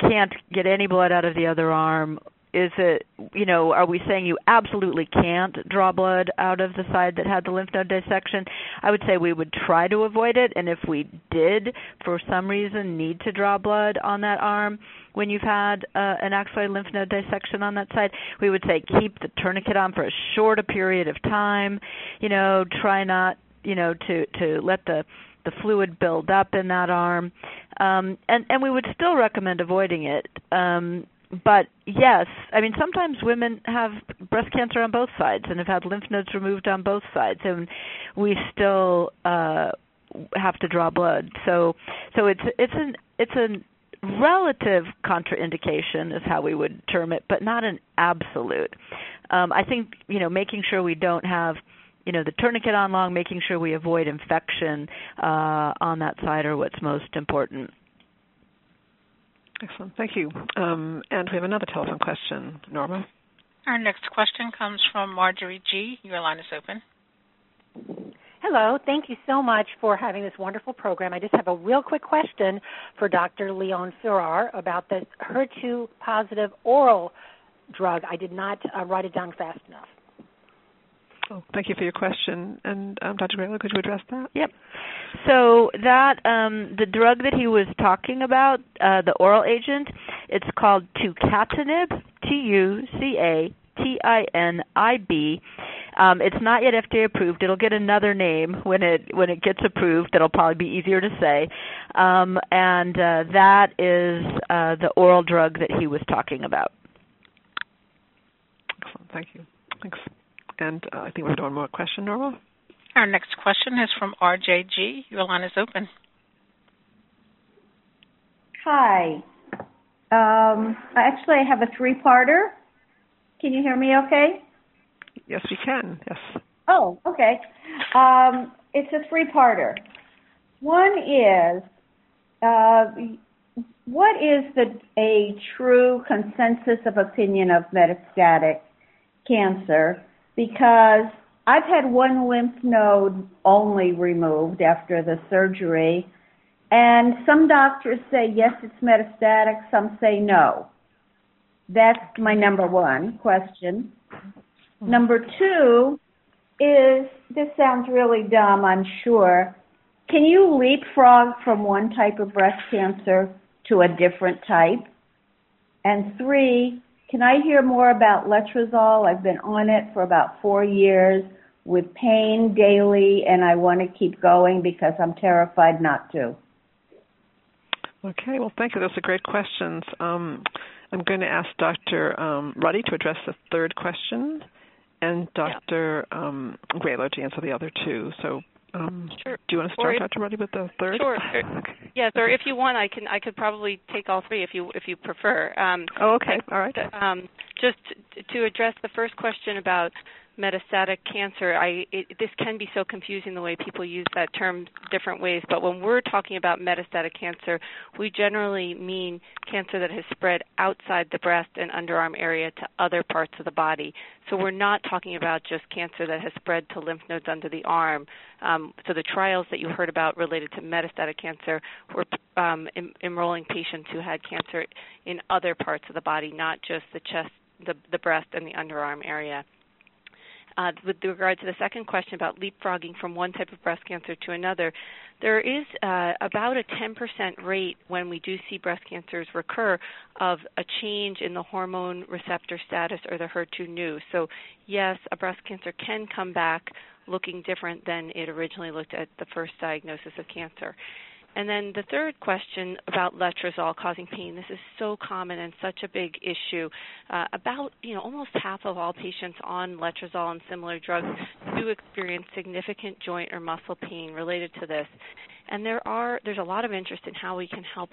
can't get any blood out of the other arm is it you know are we saying you absolutely can't draw blood out of the side that had the lymph node dissection? I would say we would try to avoid it and if we did for some reason need to draw blood on that arm when you've had uh, an axillary lymph node dissection on that side we would say keep the tourniquet on for a short period of time. You know try not you know to to let the the fluid build up in that arm um and and we would still recommend avoiding it um but yes, I mean sometimes women have breast cancer on both sides and have had lymph nodes removed on both sides, and we still uh, have to draw blood. So so it's it's an it's an relative contraindication is how we would term it, but not an absolute. Um, I think you know making sure we don't have you know the tourniquet on long, making sure we avoid infection uh, on that side are what's most important. Excellent, thank you. Um, and we have another telephone question, Norma. Our next question comes from Marjorie G. Your line is open. Hello. Thank you so much for having this wonderful program. I just have a real quick question for Dr. Leon Ferre about the HER2 positive oral drug. I did not uh, write it down fast enough. Oh, thank you for your question. And um, Dr. Gralow, could you address that? Yep. So that um, the drug that he was talking about, uh, the oral agent, it's called tucatinib, T-U-C-A-T-I-N-I-B. Um, it's not yet FDA approved. It'll get another name when it when it gets approved. That'll probably be easier to say. Um, and uh, that is uh, the oral drug that he was talking about. Excellent. Thank you. Thanks. And uh, I think we're doing more question, Norma. Our next question is from RJG. Your line is open. Hi. Um, actually, I have a three-parter. Can you hear me okay? Yes, we can. Yes. Oh, okay. Um, it's a three-parter. One is, uh, what is the a true consensus of opinion of metastatic cancer? Because I've had one lymph node only removed after the surgery, and some doctors say yes, it's metastatic. Some say no. That's my number one question. Number two is this sounds really dumb, I'm sure. Can you leapfrog from one type of breast cancer to a different type? And three, can I hear more about letrozole? I've been on it for about four years with pain daily, and I want to keep going because I'm terrified not to. Okay, well, thank you. Those are great questions. Um, I'm going to ask Dr. Um, Ruddy to address the third question and Dr. Yeah. Um, Gralow to answer the other two. So, um, sure. do you want to start, if, Dr. Ruddy, with the third? Sure. okay. Yes, or if you want, I can. I could probably take all three if you if you prefer. Um, oh, okay. all right. Um, just to address the first question about metastatic cancer, I it, this can be so confusing the way people use that term different ways. But when we're talking about metastatic cancer, we generally mean cancer that has spread outside the breast and underarm area to other parts of the body. So we're not talking about just cancer that has spread to lymph nodes under the arm. Um, so the trials that you heard about related to metastatic cancer were um, em- enrolling patients who had cancer in other parts of the body, not just the chest, the, the breast, and the underarm area. Uh, with regard to the second question about leapfrogging from one type of breast cancer to another, there is uh, about a 10% rate when we do see breast cancers recur of a change in the hormone receptor status or the HER2/neu. So, yes, a breast cancer can come back looking different than it originally looked at the first diagnosis of cancer. And then the third question about letrozole causing pain. This is so common and such a big issue. Uh, about you know almost half of all patients on letrozole and similar drugs do experience significant joint or muscle pain related to this. And there are there's a lot of interest in how we can help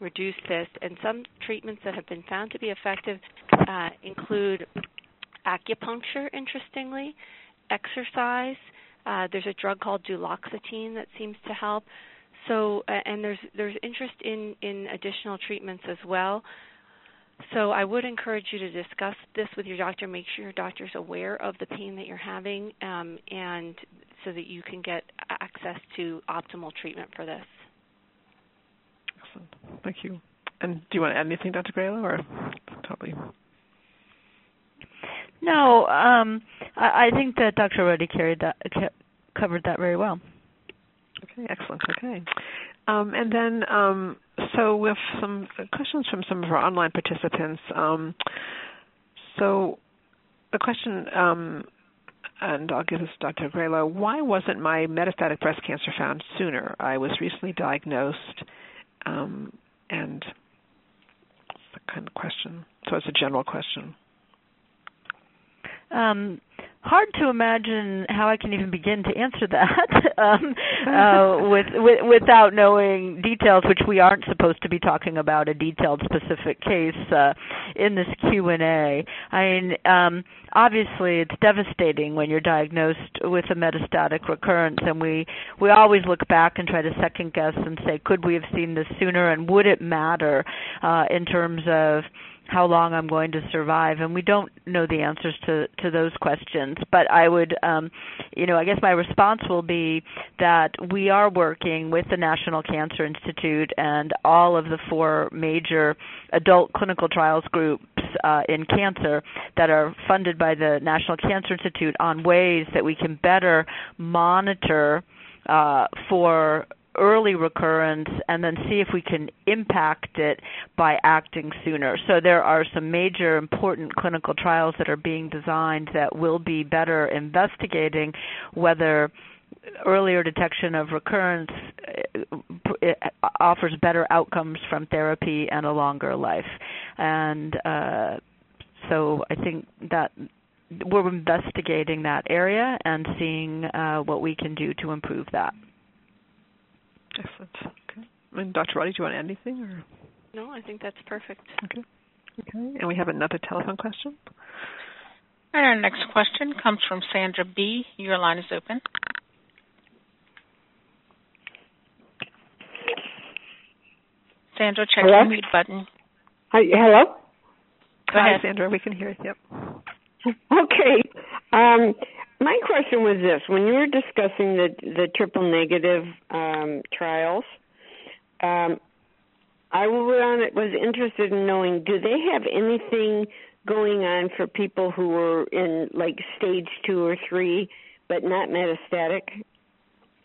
reduce this. And some treatments that have been found to be effective uh, include acupuncture, interestingly, exercise. Uh, there's a drug called duloxetine that seems to help. So, uh, and there's there's interest in in additional treatments as well. So I would encourage you to discuss this with your doctor. Make sure your doctor is aware of the pain that you're having, um, and so that you can get access to optimal treatment for this. Excellent. Thank you. And do you want to add anything, Dr. Gralow, or totally? No, um, I, I think that Dr. Ruddy carried that covered that very well. Okay, excellent. Okay. Um, and then, um, so have some questions from some of our online participants. Um, so, the question, um, and I'll give this to Dr. Gralow, why wasn't my metastatic breast cancer found sooner? I was recently diagnosed, um, and a kind of question. So, it's a general question. Um, hard to imagine how I can even begin to answer that um, uh, with, with, without knowing details, which we aren't supposed to be talking about a detailed specific case uh, in this Q and A. I mean, um, obviously, it's devastating when you're diagnosed with a metastatic recurrence, and we we always look back and try to second guess and say, could we have seen this sooner, and would it matter uh, in terms of how long I'm going to survive, and we don't know the answers to to those questions. But I would, um, you know, I guess my response will be that we are working with the National Cancer Institute and all of the four major adult clinical trials groups uh, in cancer that are funded by the National Cancer Institute on ways that we can better monitor uh, for early recurrence and then see if we can impact it by acting sooner. So there are some major important clinical trials that are being designed that will be better investigating whether earlier detection of recurrence uh, offers better outcomes from therapy and a longer life. And uh, so I think that we're investigating that area and seeing uh, what we can do to improve that. Excellent. Okay. And Dr. Ruddy, do you want to add anything? Or? No, I think that's perfect. Okay. Okay. And we have another telephone question. And our next question comes from Sandra B. Your line is open. Sandra, check hello? your mute button. Hi, hello? Go Hi, ahead. Sandra. We can hear you. Yep. Okay. Um, my question was this: when you were discussing the the triple negative um, trials, um, I was interested in knowing do they have anything going on for people who were in like stage two or three but not metastatic,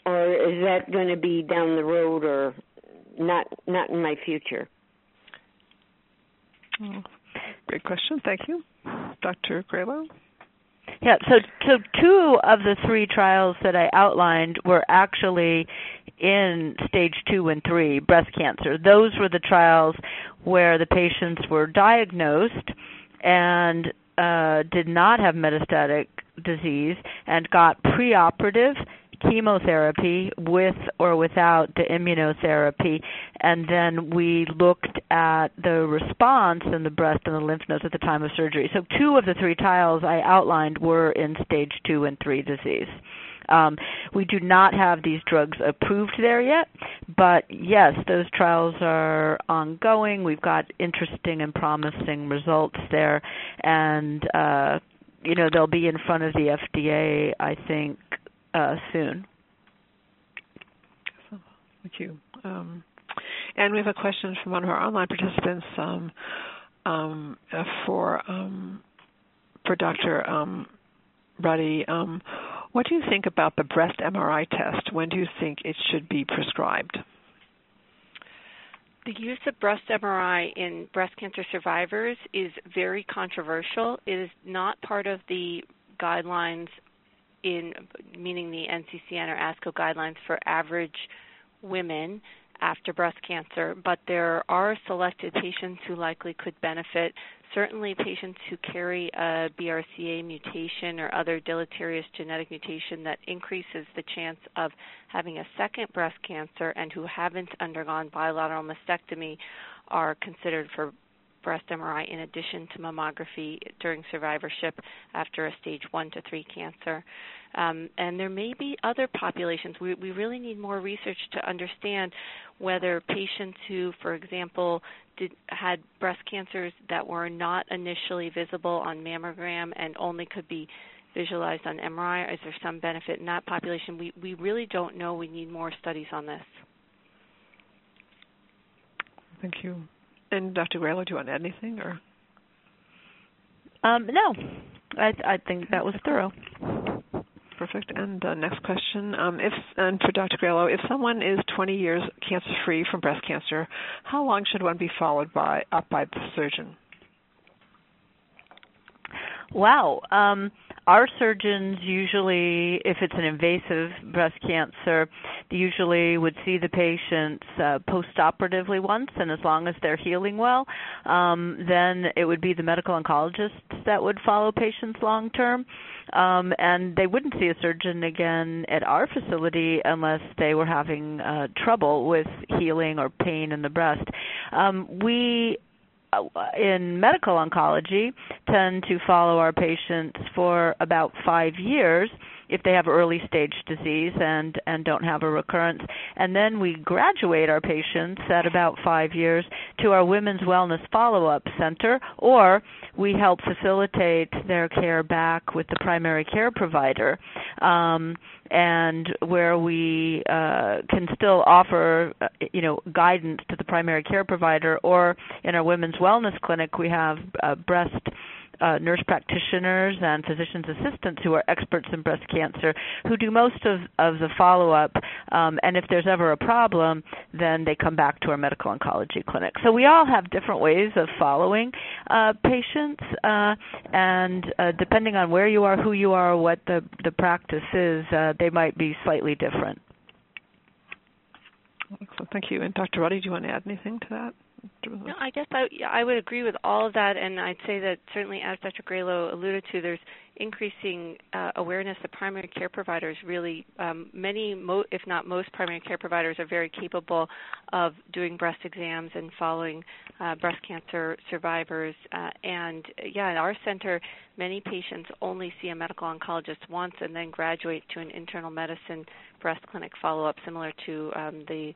or is that going to be down the road or not not in my future? Oh, great question. Thank you, Dr. Gralow. Yeah, so so two of the three trials that I outlined were actually in stage 2 and 3 breast cancer. Those were the trials where the patients were diagnosed and uh, did not have metastatic disease and got preoperative chemotherapy with or without the immunotherapy and then we looked at the response in the breast and the lymph nodes at the time of surgery. So two of the three trials I outlined were in stage 2 and 3 disease. Um, we do not have these drugs approved there yet, but yes, those trials are ongoing. We've got interesting and promising results there, and uh, you know they'll be in front of the FDA, I think, uh, soon. Thank you. Um, and we have a question from one of our online participants um, um, uh, for um, for Dr. Um, Ruddy. Um, what do you think about the breast MRI test? When do you think it should be prescribed? The use of breast MRI in breast cancer survivors is very controversial. It is not part of the guidelines in meaning the NCCN or ASCO guidelines for average women after breast cancer, but there are selected patients who likely could benefit. Certainly, patients who carry a BRCA mutation or other deleterious genetic mutation that increases the chance of having a second breast cancer and who haven't undergone bilateral mastectomy are considered for breast MRI in addition to mammography during survivorship after a stage 1 to 3 cancer. Um, and there may be other populations. We, we really need more research to understand whether patients who, for example, did, had breast cancers that were not initially visible on mammogram and only could be visualized on MRI, is there some benefit in that population? We, we really don't know. We need more studies on this. Thank you. And Dr. Gralow, do you want to add anything, or? Um, no, I, I think that was thorough. Perfect. And uh, next question: um, If and for Dr. Gralow, if someone is 20 years cancer-free from breast cancer, how long should one be followed by up by the surgeon? Wow. Um, our surgeons usually, if it's an invasive breast cancer, they usually would see the patients uh, post-operatively once, and as long as they're healing well, um, then it would be the medical oncologists that would follow patients long term. Um, and they wouldn't see a surgeon again at our facility unless they were having uh, trouble with healing or pain in the breast. Um, we Uh, in medical oncology tend to follow our patients for about five years if they have early stage disease and and don't have a recurrence. And then we graduate our patients at about 5 years to our women's wellness follow-up center or we help facilitate their care back with the primary care provider um, and where we uh, can still offer uh, you know guidance to the primary care provider. Or in our women's wellness clinic we have uh, breast uh, nurse practitioners and physician's assistants who are experts in breast cancer who do most of, of the follow up. Um, and if there's ever a problem, then they come back to our medical oncology clinic. So we all have different ways of following uh, patients, uh, and uh, depending on where you are, who you are, what the, the practice is, uh, they might be slightly different. Excellent. Thank you. And Dr. Ruddy, do you want to add anything to that? No, I guess I I would agree with all of that, and I'd say that certainly, as Dr. Gralow alluded to, there's increasing uh, awareness that primary care providers really, um, many, mo- if not most, primary care providers are very capable of doing breast exams and following uh, breast cancer survivors. Uh, and yeah, in our center, many patients only see a medical oncologist once and then graduate to an internal medicine breast clinic follow-up, similar to um, the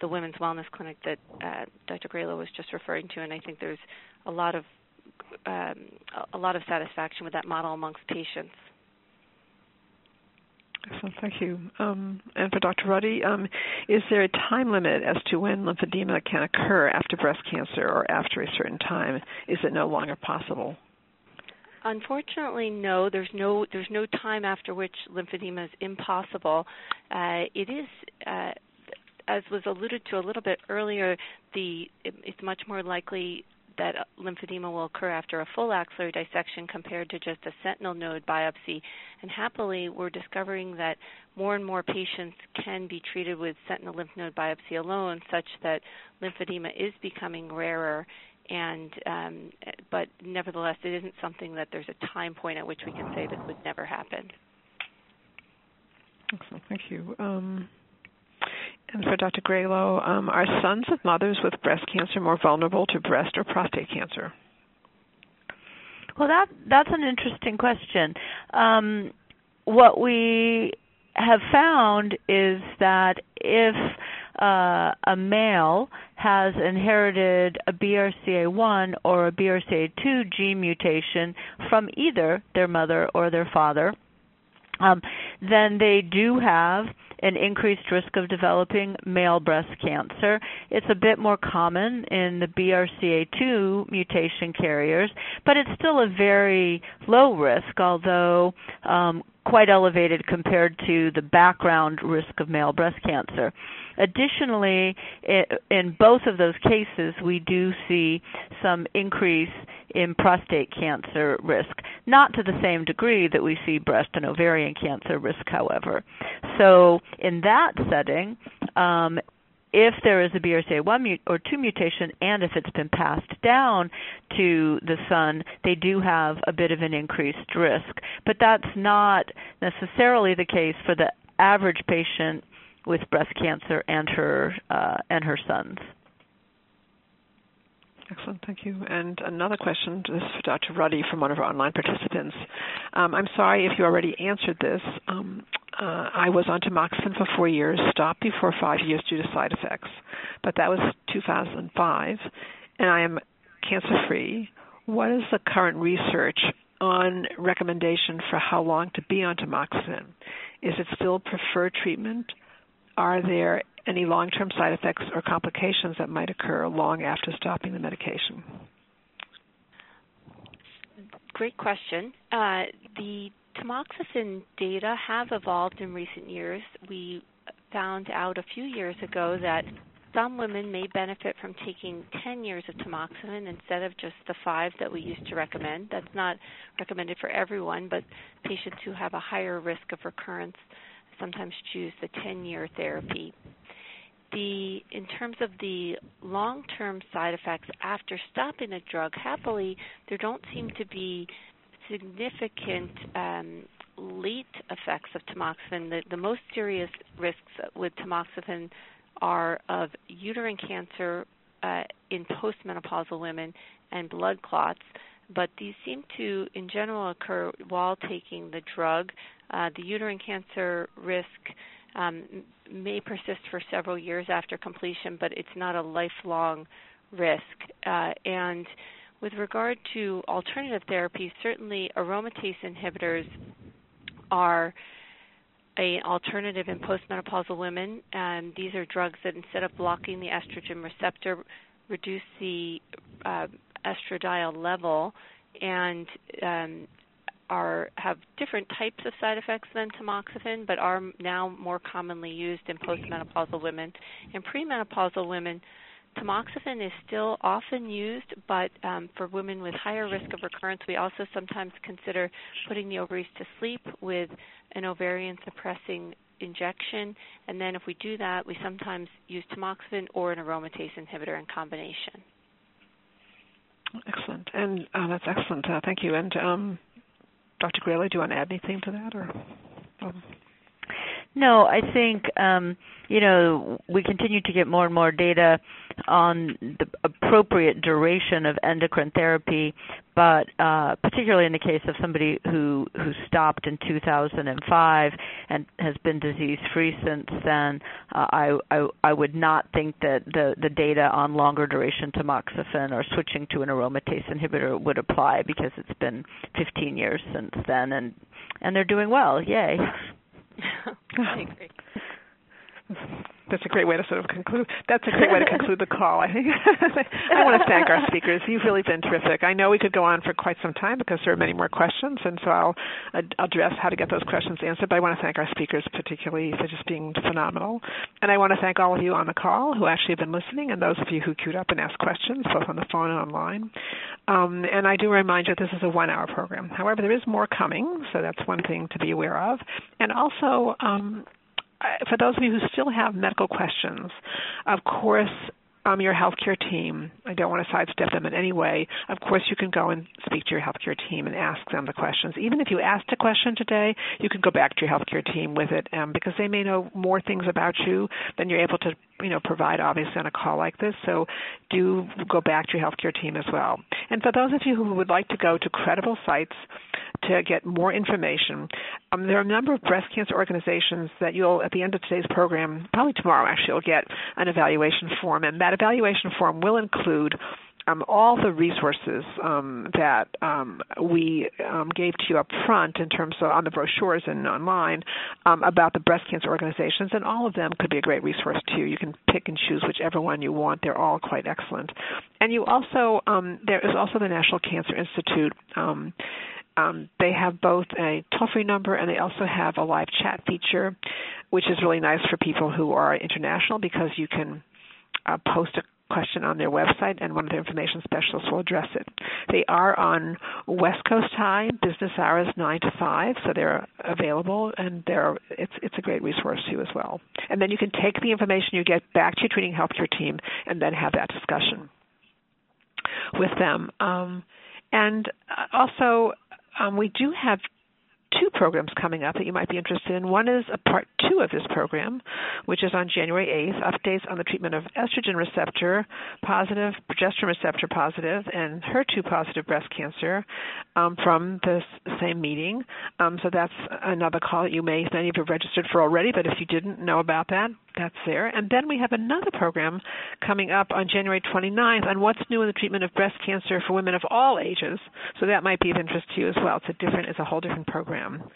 the women's wellness clinic that uh, Dr. Gralow was just referring to, and I think there's a lot of um, a lot of satisfaction with that model amongst patients. Excellent, thank you. Um, and for Dr. Ruddy, um, is there a time limit as to when lymphedema can occur after breast cancer or after a certain time? Is it no longer possible? Unfortunately, no. There's no there's no time after which lymphedema is impossible. Uh, it is uh, as was alluded to a little bit earlier, the it, it's much more likely that lymphedema will occur after a full axillary dissection compared to just a sentinel node biopsy. And happily, we're discovering that more and more patients can be treated with sentinel lymph node biopsy alone, such that lymphedema is becoming rarer. And um, but nevertheless, it isn't something that there's a time point at which we can say this would never happen. Excellent, thank you. Um, and for Dr. Gralow, um, are sons of mothers with breast cancer more vulnerable to breast or prostate cancer? Well, that that's an interesting question. Um, what we have found is that if uh, a male has inherited a BRCA1 or a BRCA2 gene mutation from either their mother or their father, um, then they do have an increased risk of developing male breast cancer. It's a bit more common in the BRCA2 mutation carriers, but it's still a very low risk, although um, quite elevated compared to the background risk of male breast cancer. Additionally, in both of those cases, we do see some increase in prostate cancer risk, not to the same degree that we see breast and ovarian cancer risk, however. So, in that setting, um, if there is a BRCA1 or 2 mutation and if it's been passed down to the son, they do have a bit of an increased risk. But that's not necessarily the case for the average patient with breast cancer and her uh, and her sons. Excellent, thank you. And another question, this is for Dr. Ruddy from one of our online participants. Um, I'm sorry if you already answered this. Um, uh, I was on tamoxifen for four years, stopped before five years due to side effects, but that was 2005, and I am cancer-free. What is the current research on recommendation for how long to be on tamoxifen? Is it still preferred treatment? Are there any long-term side effects or complications that might occur long after stopping the medication? Great question. Uh, the tamoxifen data have evolved in recent years. We found out a few years ago that some women may benefit from taking 10 years of tamoxifen instead of just the five that we used to recommend. That's not recommended for everyone, but patients who have a higher risk of recurrence sometimes choose the 10 year therapy. The, in terms of the long term side effects after stopping a drug, happily, there don't seem to be significant um, late effects of tamoxifen. The, the most serious risks with tamoxifen are of uterine cancer uh, in postmenopausal women and blood clots, but these seem to, in general, occur while taking the drug. Uh, the uterine cancer risk um, may persist for several years after completion, but it's not a lifelong risk. Uh, and with regard to alternative therapies, certainly aromatase inhibitors are an alternative in postmenopausal women, and these are drugs that instead of blocking the estrogen receptor, reduce the uh, estradiol level and um, are have different types of side effects than tamoxifen, but are now more commonly used in postmenopausal women. In premenopausal women, tamoxifen is still often used, but um, for women with higher risk of recurrence, we also sometimes consider putting the ovaries to sleep with an ovarian suppressing injection. And then if we do that, we sometimes use tamoxifen or an aromatase inhibitor in combination. Excellent. And uh, that's excellent. Uh, thank you. And um, Dr. Gralow, do you want to add anything to that? or? Um. No, I think um, you know we continue to get more and more data on the appropriate duration of endocrine therapy, but uh, particularly in the case of somebody who who stopped in 2005 and has been disease free since then, uh, I, I I would not think that the the data on longer duration tamoxifen or switching to an aromatase inhibitor would apply because it's been 15 years since then and and they're doing well. Yay. I agree. That's a great way to sort of conclude. That's a great way to conclude the call. I think. I want to thank our speakers. You've really been terrific. I know we could go on for quite some time because there are many more questions, and so I'll address how to get those questions answered. But I want to thank our speakers particularly for just being phenomenal, and I want to thank all of you on the call who actually have been listening, and those of you who queued up and asked questions both on the phone and online. Um, and I do remind you this is a one-hour program. However, there is more coming, so that's one thing to be aware of. And also. Um, for those of you who still have medical questions, of course, um, your healthcare team. I don't want to sidestep them in any way. Of course, you can go and speak to your healthcare team and ask them the questions. Even if you asked a question today, you can go back to your healthcare team with it um, because they may know more things about you than you're able to, you know, provide obviously on a call like this. So, do go back to your healthcare team as well. And for those of you who would like to go to credible sites to get more information. Um, there are a number of breast cancer organizations that you'll, at the end of today's program, probably tomorrow actually, you'll get an evaluation form, and that evaluation form will include um, all the resources um, that um, we um, gave to you up front in terms of on the brochures and online um, about the breast cancer organizations, and all of them could be a great resource too. You can pick and choose whichever one you want. They're all quite excellent. And you also um, there is also the National Cancer Institute. Um, um, they have both a toll free number and they also have a live chat feature, which is really nice for people who are international because you can uh, post a question on their website and one of their information specialists will address it. They are on West Coast time, business hours nine to five, so they're available and they're it's it's a great resource too as well. And then you can take the information you get back to your treating healthcare team and then have that discussion with them. Um, and uh, also um, we do have two programs coming up that you might be interested in. One is a part two of this program, which is on January 8th, updates on the treatment of estrogen receptor positive, progesterone receptor positive, and HER2 positive breast cancer um, from this same meeting. Um, so that's another call that you may, many of you have registered for already, but if you didn't know about that, that's there. And then we have another program coming up on January 29th on what's new in the treatment of breast cancer for women of all ages. So that might be of interest to you as well. It's a different, it's a whole different program. Program.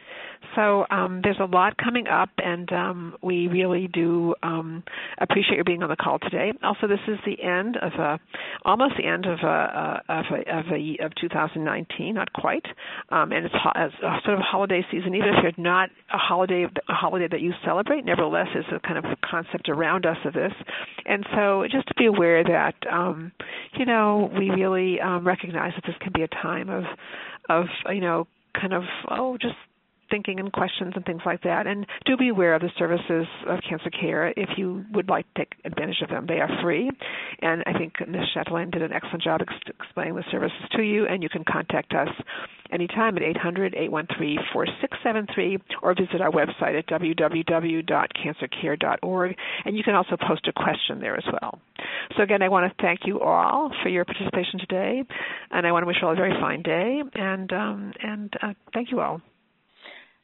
So um, there's a lot coming up, and um, we really do um, appreciate your being on the call today. Also, this is the end of a, almost the end of a, uh, of a, of, a, of 2019, not quite, um, and it's a sort of holiday season. Even if you're not a holiday a holiday that you celebrate, nevertheless, it's a kind of concept around us of this. And so, just to be aware that um, you know we really um, recognize that this can be a time of of you know kind of oh just thinking and questions and things like that. And do be aware of the services of Cancer Care if you would like to take advantage of them. They are free, and I think Ms. Chatelain did an excellent job ex- explaining the services to you. And you can contact us anytime at 800-813-4673 or visit our website at www.cancercare.org. And you can also post a question there as well. So again, I want to thank you all for your participation today, and I want to wish you all a very fine day. And um, and uh, thank you all.